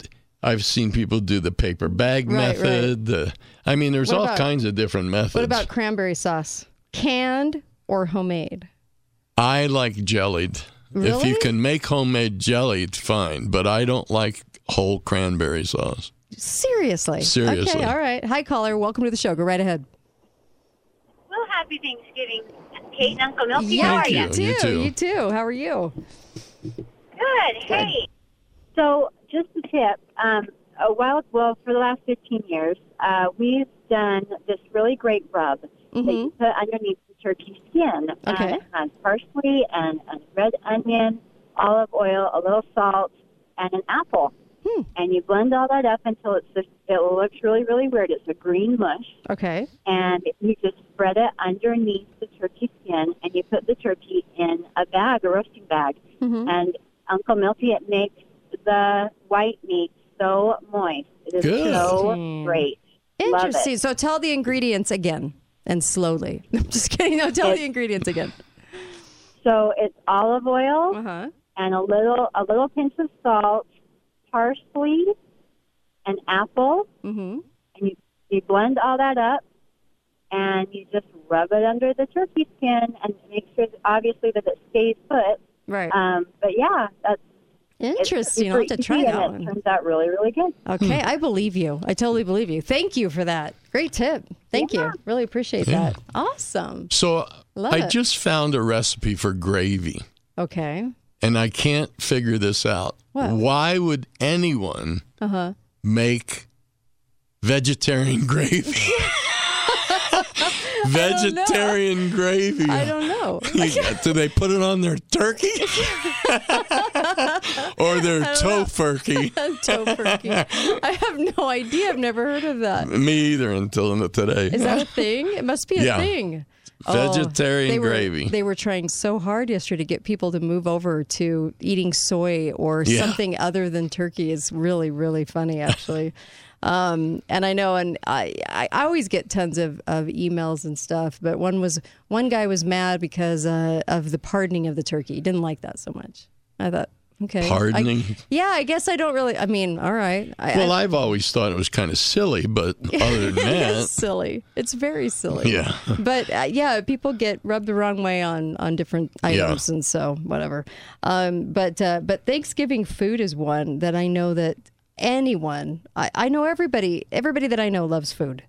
Speaker 9: I've seen people do the paper bag
Speaker 8: Right,
Speaker 9: method. The, I mean, there's
Speaker 8: What
Speaker 9: all
Speaker 8: about-
Speaker 9: kinds of different methods.
Speaker 8: What about cranberry sauce? Canned or homemade?
Speaker 9: I like jellied.
Speaker 8: Really?
Speaker 9: If you can make homemade jelly, it's fine. But I don't like whole cranberry sauce.
Speaker 8: Seriously.
Speaker 9: Seriously.
Speaker 8: Okay, all right. Hi, caller. Welcome to the show. Go right ahead.
Speaker 15: Well, happy Thanksgiving, Kate and Uncle Milty.
Speaker 8: Yeah,
Speaker 15: How are
Speaker 8: you
Speaker 15: you?
Speaker 8: too.
Speaker 9: You too.
Speaker 8: You too. How are you?
Speaker 15: Good. Hey. So, just a tip. Um, a while, well, for the last 15 years, uh, we've done this really great rub that you put underneath the turkey skin.
Speaker 8: Okay.
Speaker 15: And it has parsley and, and red onion, olive oil, a little salt, and an apple. And you blend all that up until it's just, it looks really, really weird. It's a green mush.
Speaker 8: Okay.
Speaker 15: and you just spread it underneath the turkey skin and you put the turkey in a bag, a roasting bag.
Speaker 8: Mm-hmm.
Speaker 15: And Uncle Milty, it makes the white meat so moist. It is
Speaker 8: Good.
Speaker 15: so great.
Speaker 8: Interesting. So tell the ingredients again and slowly. I'm just kidding. No, tell the ingredients again.
Speaker 15: So it's olive oil
Speaker 8: Uh-huh.
Speaker 15: and a little a little pinch of salt, parsley, and apple,
Speaker 8: mm-hmm.
Speaker 15: and you you blend all that up, and you just rub it under the turkey skin and make sure, that, obviously, that it stays put.
Speaker 8: Right.
Speaker 15: Um, but yeah, that's
Speaker 8: Interesting.
Speaker 15: It's
Speaker 8: I'll have to try that one.
Speaker 15: Turns out really, really good.
Speaker 8: Okay, I believe you. I totally believe you. Thank you for that. Great tip. Thank you. Really appreciate
Speaker 9: Yeah.
Speaker 8: that. Awesome.
Speaker 9: So
Speaker 8: Love
Speaker 9: I
Speaker 8: it.
Speaker 9: just found a recipe for gravy,
Speaker 8: Okay.
Speaker 9: And I can't figure this out.
Speaker 8: What?
Speaker 9: Why would anyone
Speaker 8: Uh huh.
Speaker 9: make vegetarian gravy? vegetarian gravy.
Speaker 8: I don't know.
Speaker 9: Do they put it on their turkey or their tofurkey?
Speaker 8: Tofurkey. I have no idea. I've never heard of that.
Speaker 9: Me either until today.
Speaker 8: Is that a thing? It must be a
Speaker 9: Yeah.
Speaker 8: thing.
Speaker 9: Vegetarian
Speaker 8: they were-
Speaker 9: gravy.
Speaker 8: They were trying so hard yesterday to get people to move over to eating soy or
Speaker 9: Yeah.
Speaker 8: something other than turkey. Is really, really funny, actually. um, and I know, and I, I I always get tons of, of emails and stuff. But one was one guy was mad because uh, of the pardoning of the turkey. He didn't like that so much. I thought, okay, I-
Speaker 9: Pardoning?
Speaker 8: yeah, I guess I don't really. I mean, all right. I,
Speaker 9: well,
Speaker 8: I,
Speaker 9: I've always thought it was kind of silly, but other than that,
Speaker 8: it is
Speaker 9: that,
Speaker 8: silly. It's very silly.
Speaker 9: Yeah.
Speaker 8: but uh, yeah, people get rubbed the wrong way on on different
Speaker 9: Yeah.
Speaker 8: items, and so whatever. Um, but uh, but Thanksgiving food is one that I know that anyone. I, I know everybody. Everybody that I know loves food.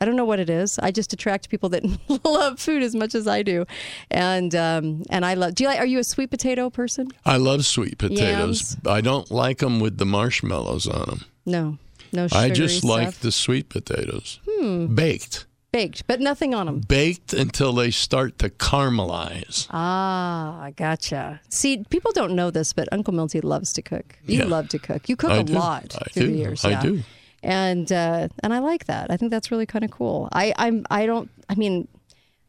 Speaker 8: I don't know what it is. I just attract people that love food as much as I do, and um, and I love. Do you like? Are you a sweet potato person?
Speaker 9: I love sweet potatoes.
Speaker 8: Yams?
Speaker 9: I don't like them with the marshmallows on them.
Speaker 8: No, no.
Speaker 9: I just like the sweet potatoes
Speaker 8: Hmm.
Speaker 9: baked,
Speaker 8: baked, but nothing on them.
Speaker 9: baked until they start to caramelize.
Speaker 8: Ah, gotcha. See, people don't know this, but Uncle Milty loves to cook. You
Speaker 9: Yeah.
Speaker 8: love to cook. You cook
Speaker 9: I
Speaker 8: a
Speaker 9: do.
Speaker 8: lot
Speaker 9: I
Speaker 8: through
Speaker 9: do.
Speaker 8: the years.
Speaker 9: I
Speaker 8: yeah.
Speaker 9: do.
Speaker 8: And uh, and I like that. I think that's really kind of cool. I I'm I don't. I mean,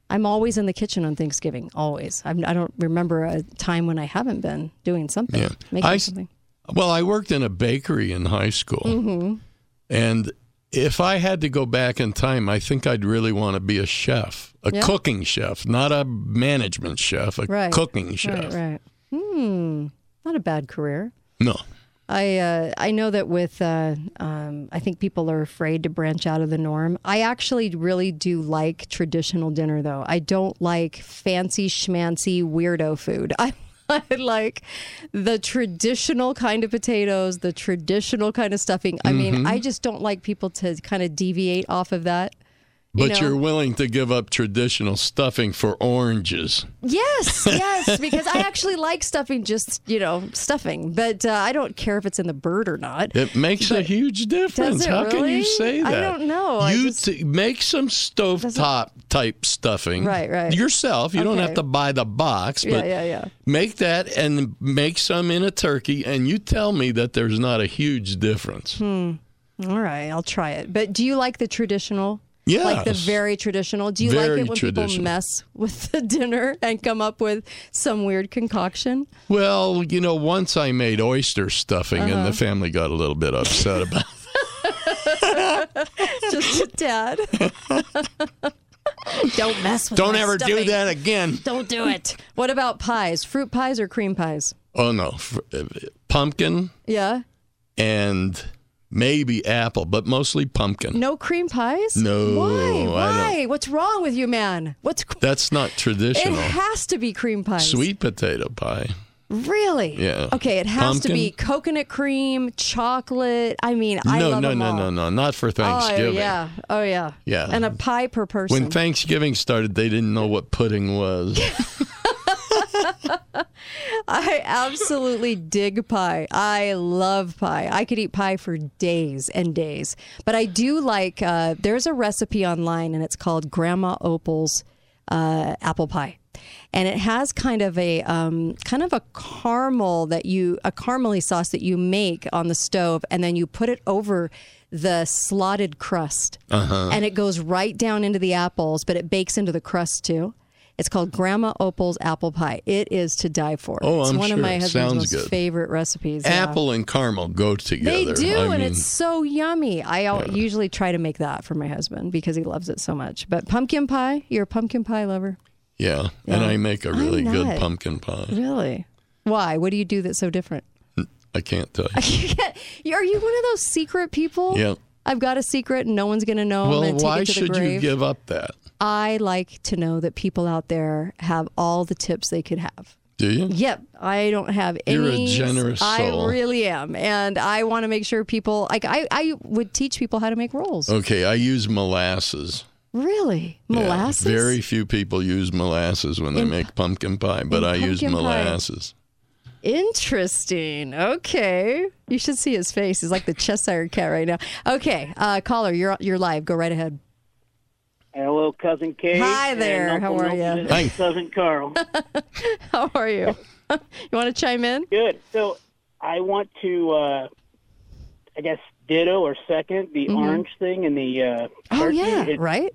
Speaker 8: I'm always in the kitchen on Thanksgiving. Always. I'm, I don't remember a time when I haven't been doing something.
Speaker 9: Yeah.
Speaker 8: Making
Speaker 9: I,
Speaker 8: something.
Speaker 9: well, I worked in a bakery in high school,
Speaker 8: hmm
Speaker 9: and if I had to go back in time, I think I'd really want to be a chef, a
Speaker 8: Yeah.
Speaker 9: cooking chef, not a management chef, a
Speaker 8: Right.
Speaker 9: cooking chef.
Speaker 8: Right. Right. Hmm. Not a bad career.
Speaker 9: No.
Speaker 8: I uh, I know that with uh, um, I think people are afraid to branch out of the norm. I actually really do like traditional dinner though. I don't like fancy schmancy weirdo food. I, I like the traditional kind of potatoes, the traditional kind of stuffing. I mean,
Speaker 9: Mhm.
Speaker 8: I just don't like people to kind of deviate off of that.
Speaker 9: But
Speaker 8: know?
Speaker 9: you're willing to give up traditional stuffing for oranges.
Speaker 8: Yes, yes, because I actually like stuffing, just you know, stuffing. But uh, I don't care if it's in the bird or not.
Speaker 9: It makes a huge difference. How can you say that?
Speaker 8: I don't know.
Speaker 9: You
Speaker 8: just-
Speaker 9: t- make some stovetop type stuffing.
Speaker 8: Right, right.
Speaker 9: Yourself. You don't have to buy the box,
Speaker 8: Yeah,
Speaker 9: but
Speaker 8: yeah, yeah.
Speaker 9: make that and make some in a turkey, and you tell me that there's not a huge difference.
Speaker 8: Hmm. All right, I'll try it. But do you like the traditional? Like the very traditional. Do you
Speaker 9: Very
Speaker 8: like it when
Speaker 9: traditional.
Speaker 8: people mess with the dinner and come up with some weird concoction?
Speaker 9: Well, you know, once I made oyster stuffing, and
Speaker 8: Uh-huh.
Speaker 9: the family got a little bit upset about
Speaker 8: Just a tad. Don't mess with
Speaker 9: Don't
Speaker 8: my
Speaker 9: ever do that again.
Speaker 8: Don't do it. What about pies? Fruit pies or cream pies?
Speaker 9: Oh no, uh, pumpkin
Speaker 8: Yeah.
Speaker 9: and maybe apple, but mostly pumpkin.
Speaker 8: No cream pies?
Speaker 9: No,
Speaker 8: Why? Why? What's wrong with you, man? What's
Speaker 9: That's not traditional.
Speaker 8: It has to be cream pies.
Speaker 9: Sweet potato pie.
Speaker 8: Really?
Speaker 9: Yeah.
Speaker 8: Okay, it has to be coconut cream, chocolate. I mean, I
Speaker 9: no,
Speaker 8: love
Speaker 9: no,
Speaker 8: them
Speaker 9: no,
Speaker 8: all.
Speaker 9: no, no, not for Thanksgiving.
Speaker 8: Oh
Speaker 9: Thanksgiving.
Speaker 8: yeah. Oh yeah.
Speaker 9: Yeah.
Speaker 8: And a pie per person.
Speaker 9: When Thanksgiving started, they didn't know what pudding was.
Speaker 8: I absolutely dig pie. I love pie. I could eat pie for days and days. But I do like, uh, there's a recipe online and it's called Grandma Opal's uh, apple pie. And it has kind of a um, kind of a caramel that you a caramely sauce that you make on the stove, and then you put it over the slotted crust,
Speaker 9: Uh-huh.
Speaker 8: and it goes right down into the apples, but it bakes into the crust too. It's called Grandma Opal's apple pie. It is to die for.
Speaker 9: Oh,
Speaker 8: it's
Speaker 9: I'm
Speaker 8: one of my husband's most
Speaker 9: good.
Speaker 8: favorite recipes. yeah.
Speaker 9: Apple and caramel go together.
Speaker 8: They do,
Speaker 9: I
Speaker 8: and
Speaker 9: mean,
Speaker 8: it's so yummy. I al- usually try to make that for my husband because he loves it so much. But pumpkin pie, you're a pumpkin pie lover,
Speaker 9: yeah, and I make a really good pumpkin pie.
Speaker 8: really? Why? What do you do that's so different?
Speaker 9: I can't tell you.
Speaker 8: Are you one of those secret people?
Speaker 9: Yeah.
Speaker 8: I've got a secret and no one's going to know.
Speaker 9: Well, why
Speaker 8: it to the
Speaker 9: should you give up that?
Speaker 8: I like to know that people out there have all the tips they could have.
Speaker 9: Do you?
Speaker 8: Yep, I don't have any.
Speaker 9: You're a generous soul.
Speaker 8: I really am, and I want to make sure people like I. I would teach people how to make rolls.
Speaker 9: Okay, I use molasses.
Speaker 8: Really,
Speaker 9: Yeah,
Speaker 8: molasses?
Speaker 9: very few people use molasses when they
Speaker 8: In-
Speaker 9: make pumpkin pie, but I use
Speaker 8: molasses. pie.
Speaker 9: Molasses.
Speaker 8: Interesting. Okay, you should see his face. He's like the Cheshire cat right now. Okay, uh, caller, you're you're live. Go right ahead.
Speaker 16: Hello, cousin Kate.
Speaker 8: Hi there. How are ya?
Speaker 16: Milton,
Speaker 8: Hi.
Speaker 16: cousin Carl.
Speaker 8: How are you? you want to chime in?
Speaker 16: Good. So I want to, uh, I guess, ditto or second the
Speaker 8: Mhm.
Speaker 16: orange thing and the. Uh,
Speaker 8: Oh yeah,
Speaker 16: It-
Speaker 8: right.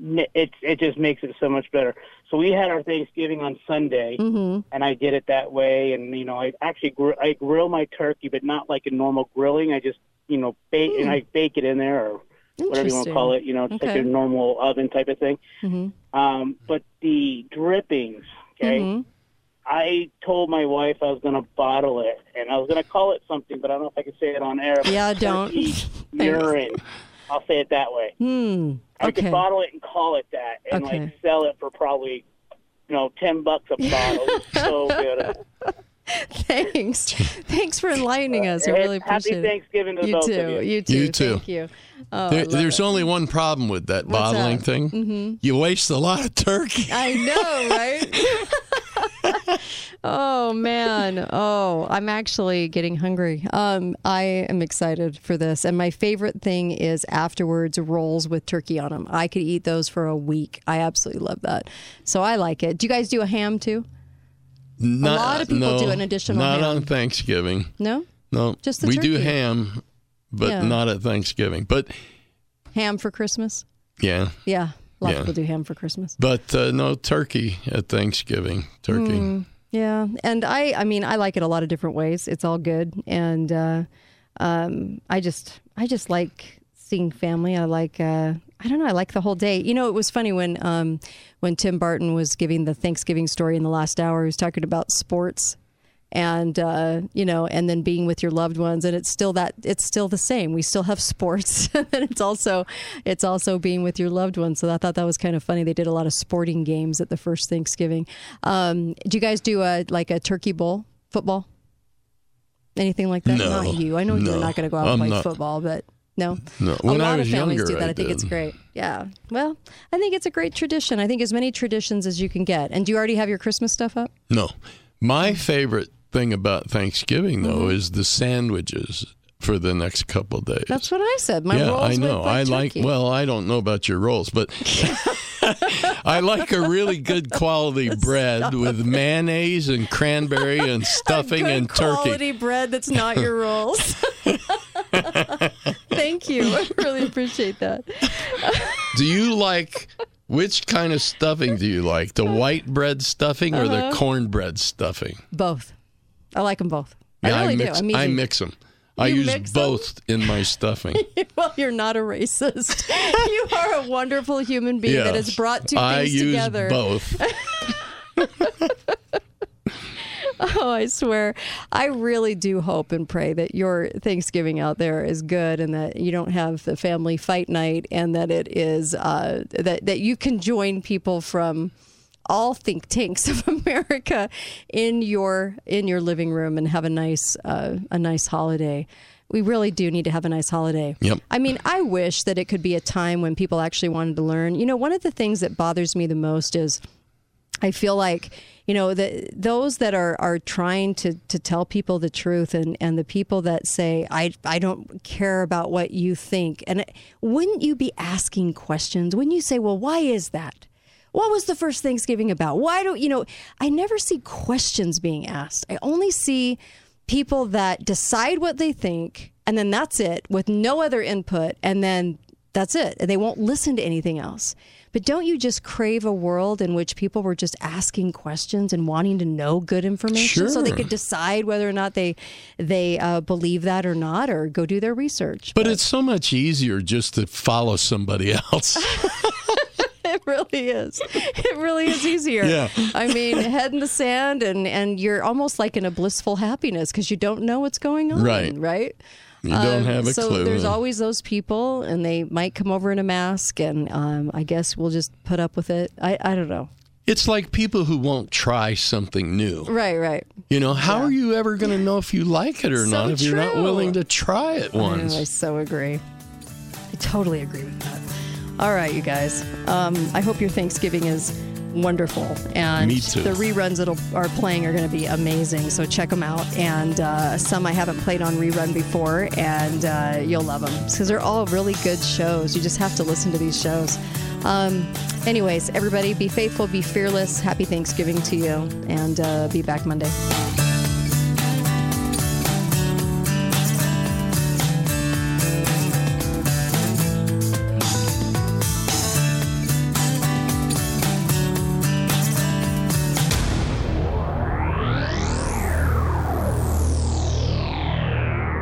Speaker 16: It it just makes it so much better. So we had our Thanksgiving on Sunday,
Speaker 8: Mm-hmm.
Speaker 16: and I did it that way. And you know, I actually gr- I grill my turkey, but not like a normal grilling. I just you know bake and I bake it in there or whatever you want to call it. You know, just like
Speaker 8: Hmm.
Speaker 16: A normal oven type of thing.
Speaker 8: Mm-hmm.
Speaker 16: Um, but the drippings, okay.
Speaker 8: Mm-hmm.
Speaker 16: I told my wife I was going to bottle it, and I was going to call it something, but I don't know if I can say it on air.
Speaker 8: Yeah, don't.
Speaker 16: Urine. I'll say it that way.
Speaker 8: Hmm.
Speaker 16: I
Speaker 8: Okay.
Speaker 16: could bottle it and call it that, and
Speaker 8: Okay.
Speaker 16: like sell it for probably, you know, ten bucks a bottle. So good.
Speaker 8: Thanks. Thanks for enlightening us. I really
Speaker 16: Happy
Speaker 8: appreciate it.
Speaker 16: Thanksgiving to
Speaker 8: you
Speaker 16: both
Speaker 8: too.
Speaker 16: of you.
Speaker 8: You too.
Speaker 9: You too.
Speaker 8: Thank you. Oh,
Speaker 9: There- there's
Speaker 8: it.
Speaker 9: only one problem with that
Speaker 8: What's
Speaker 9: bottling
Speaker 8: that?
Speaker 9: thing.
Speaker 8: Mhm.
Speaker 9: You waste a lot of turkey.
Speaker 8: I know, right? oh man. Oh, I'm actually getting hungry. Um, I am excited for this, and my favorite thing is afterwards rolls with turkey on them. I could eat those for a week. I absolutely love that. So I like it. Do you guys do a ham too?
Speaker 9: Not-
Speaker 8: lot of people
Speaker 9: no,
Speaker 8: do an additional
Speaker 9: Not
Speaker 8: ham.
Speaker 9: on Thanksgiving.
Speaker 8: No,
Speaker 9: No,
Speaker 8: Just the
Speaker 9: we do ham, but
Speaker 8: Yeah.
Speaker 9: not at Thanksgiving. But
Speaker 8: ham for Christmas.
Speaker 9: yeah,
Speaker 8: Yeah, a lot
Speaker 9: Yeah.
Speaker 8: of people do ham for Christmas.
Speaker 9: but uh, no turkey at Thanksgiving. Turkey.
Speaker 8: Mm, yeah, and I, I mean, I like it a lot of different ways. It's all good, and uh, um, I just, I just like seeing family. I like, uh, I don't know, I like the whole day. You know, it was funny when, um, when Tim Barton was giving the Thanksgiving story in the last hour. He was talking about sports. And uh, you know, and then being with your loved ones, and it's still that it's still the same. We still have sports, and it's also it's also being with your loved ones. So I thought that was kind of funny. They did a lot of sporting games at the first Thanksgiving. Um, do you guys do a like a turkey bowl football? Anything like that?
Speaker 9: No,
Speaker 8: not you. I know you're not going to go out
Speaker 9: I'm
Speaker 8: and play
Speaker 9: not.
Speaker 8: football, but No,
Speaker 9: No,
Speaker 8: a
Speaker 9: when I
Speaker 8: lot
Speaker 9: was
Speaker 8: of families
Speaker 9: younger,
Speaker 8: do that. I,
Speaker 9: I
Speaker 8: think it's great. Yeah. Well, I think it's a great tradition. I think as many traditions as you can get. And do you already have your Christmas stuff up?
Speaker 9: No. My favorite thing about Thanksgiving, though, is the sandwiches for the next couple days.
Speaker 8: Mm-hmm. That's what I said. My
Speaker 9: yeah,
Speaker 8: rolls
Speaker 9: I know. I
Speaker 8: like,
Speaker 9: like. Well, I don't know about your rolls, but I like a really good quality bread with mayonnaise and cranberry and stuffing and turkey.
Speaker 8: quality bread that's not your rolls. Thank you. I really appreciate that.
Speaker 9: Do you like which kind of stuffing do you like? The white bread stuffing or the
Speaker 8: Uh-huh.
Speaker 9: cornbread stuffing?
Speaker 8: Both. I like them both.
Speaker 9: Yeah,
Speaker 8: I really
Speaker 9: mix.
Speaker 8: do.
Speaker 9: I mix them. I use both in my stuffing.
Speaker 8: well, you're not a racist. you are a wonderful human being that has brought two
Speaker 9: I
Speaker 8: things
Speaker 9: use
Speaker 8: together.
Speaker 9: both.
Speaker 8: Oh, I swear. I really do hope and pray that your Thanksgiving out there is good and that you don't have the family fight night and that it is uh, that that you can join people from all think tanks of America in your in your living room and have a nice uh, a nice holiday. We really do need to have a nice holiday.
Speaker 9: Yep.
Speaker 8: I mean, I wish that it could be a time when people actually wanted to learn. You know, one of the things that bothers me the most is I feel like you know the those that are are trying to to tell people the truth and and the people that say I I don't care about what you think and it, wouldn't you be asking questions when you say well why is that what was the first Thanksgiving about? Why don't you know I never see questions being asked. I only see people that decide what they think and then that's it with no other input and then that's it. And they won't listen to anything else. But don't you just crave a world in which people were just asking questions and wanting to know good information so they could decide whether or not they they uh, believe that or not or go do their research?
Speaker 9: But it's so much easier just to follow somebody else.
Speaker 8: really is. It really is easier.
Speaker 9: Yeah.
Speaker 8: I mean, head in the sand, and and you're almost like in a blissful happiness because you don't know what's going on.
Speaker 9: Right.
Speaker 8: Right.
Speaker 9: You don't have a
Speaker 8: so
Speaker 9: clue.
Speaker 8: there's always those people, and they might come over in a mask, and um, I guess we'll just put up with it. I, I don't know.
Speaker 9: It's like people who won't try something new.
Speaker 8: Right, right.
Speaker 9: You know, how are you ever going to know if you like it or
Speaker 8: So
Speaker 9: not if you're not willing to try it
Speaker 8: I, know,
Speaker 9: once?
Speaker 8: I so agree. I totally agree with that. All right, you guys. Um, I hope your Thanksgiving is wonderful, and
Speaker 9: Me too.
Speaker 8: the reruns that are playing are going to be amazing. So check them out, and uh, some I haven't played on rerun before, and uh, you'll love them because they're all really good shows. You just have to listen to these shows. Um, anyways, everybody, be faithful, be fearless. Happy Thanksgiving to you, and uh, be back Monday.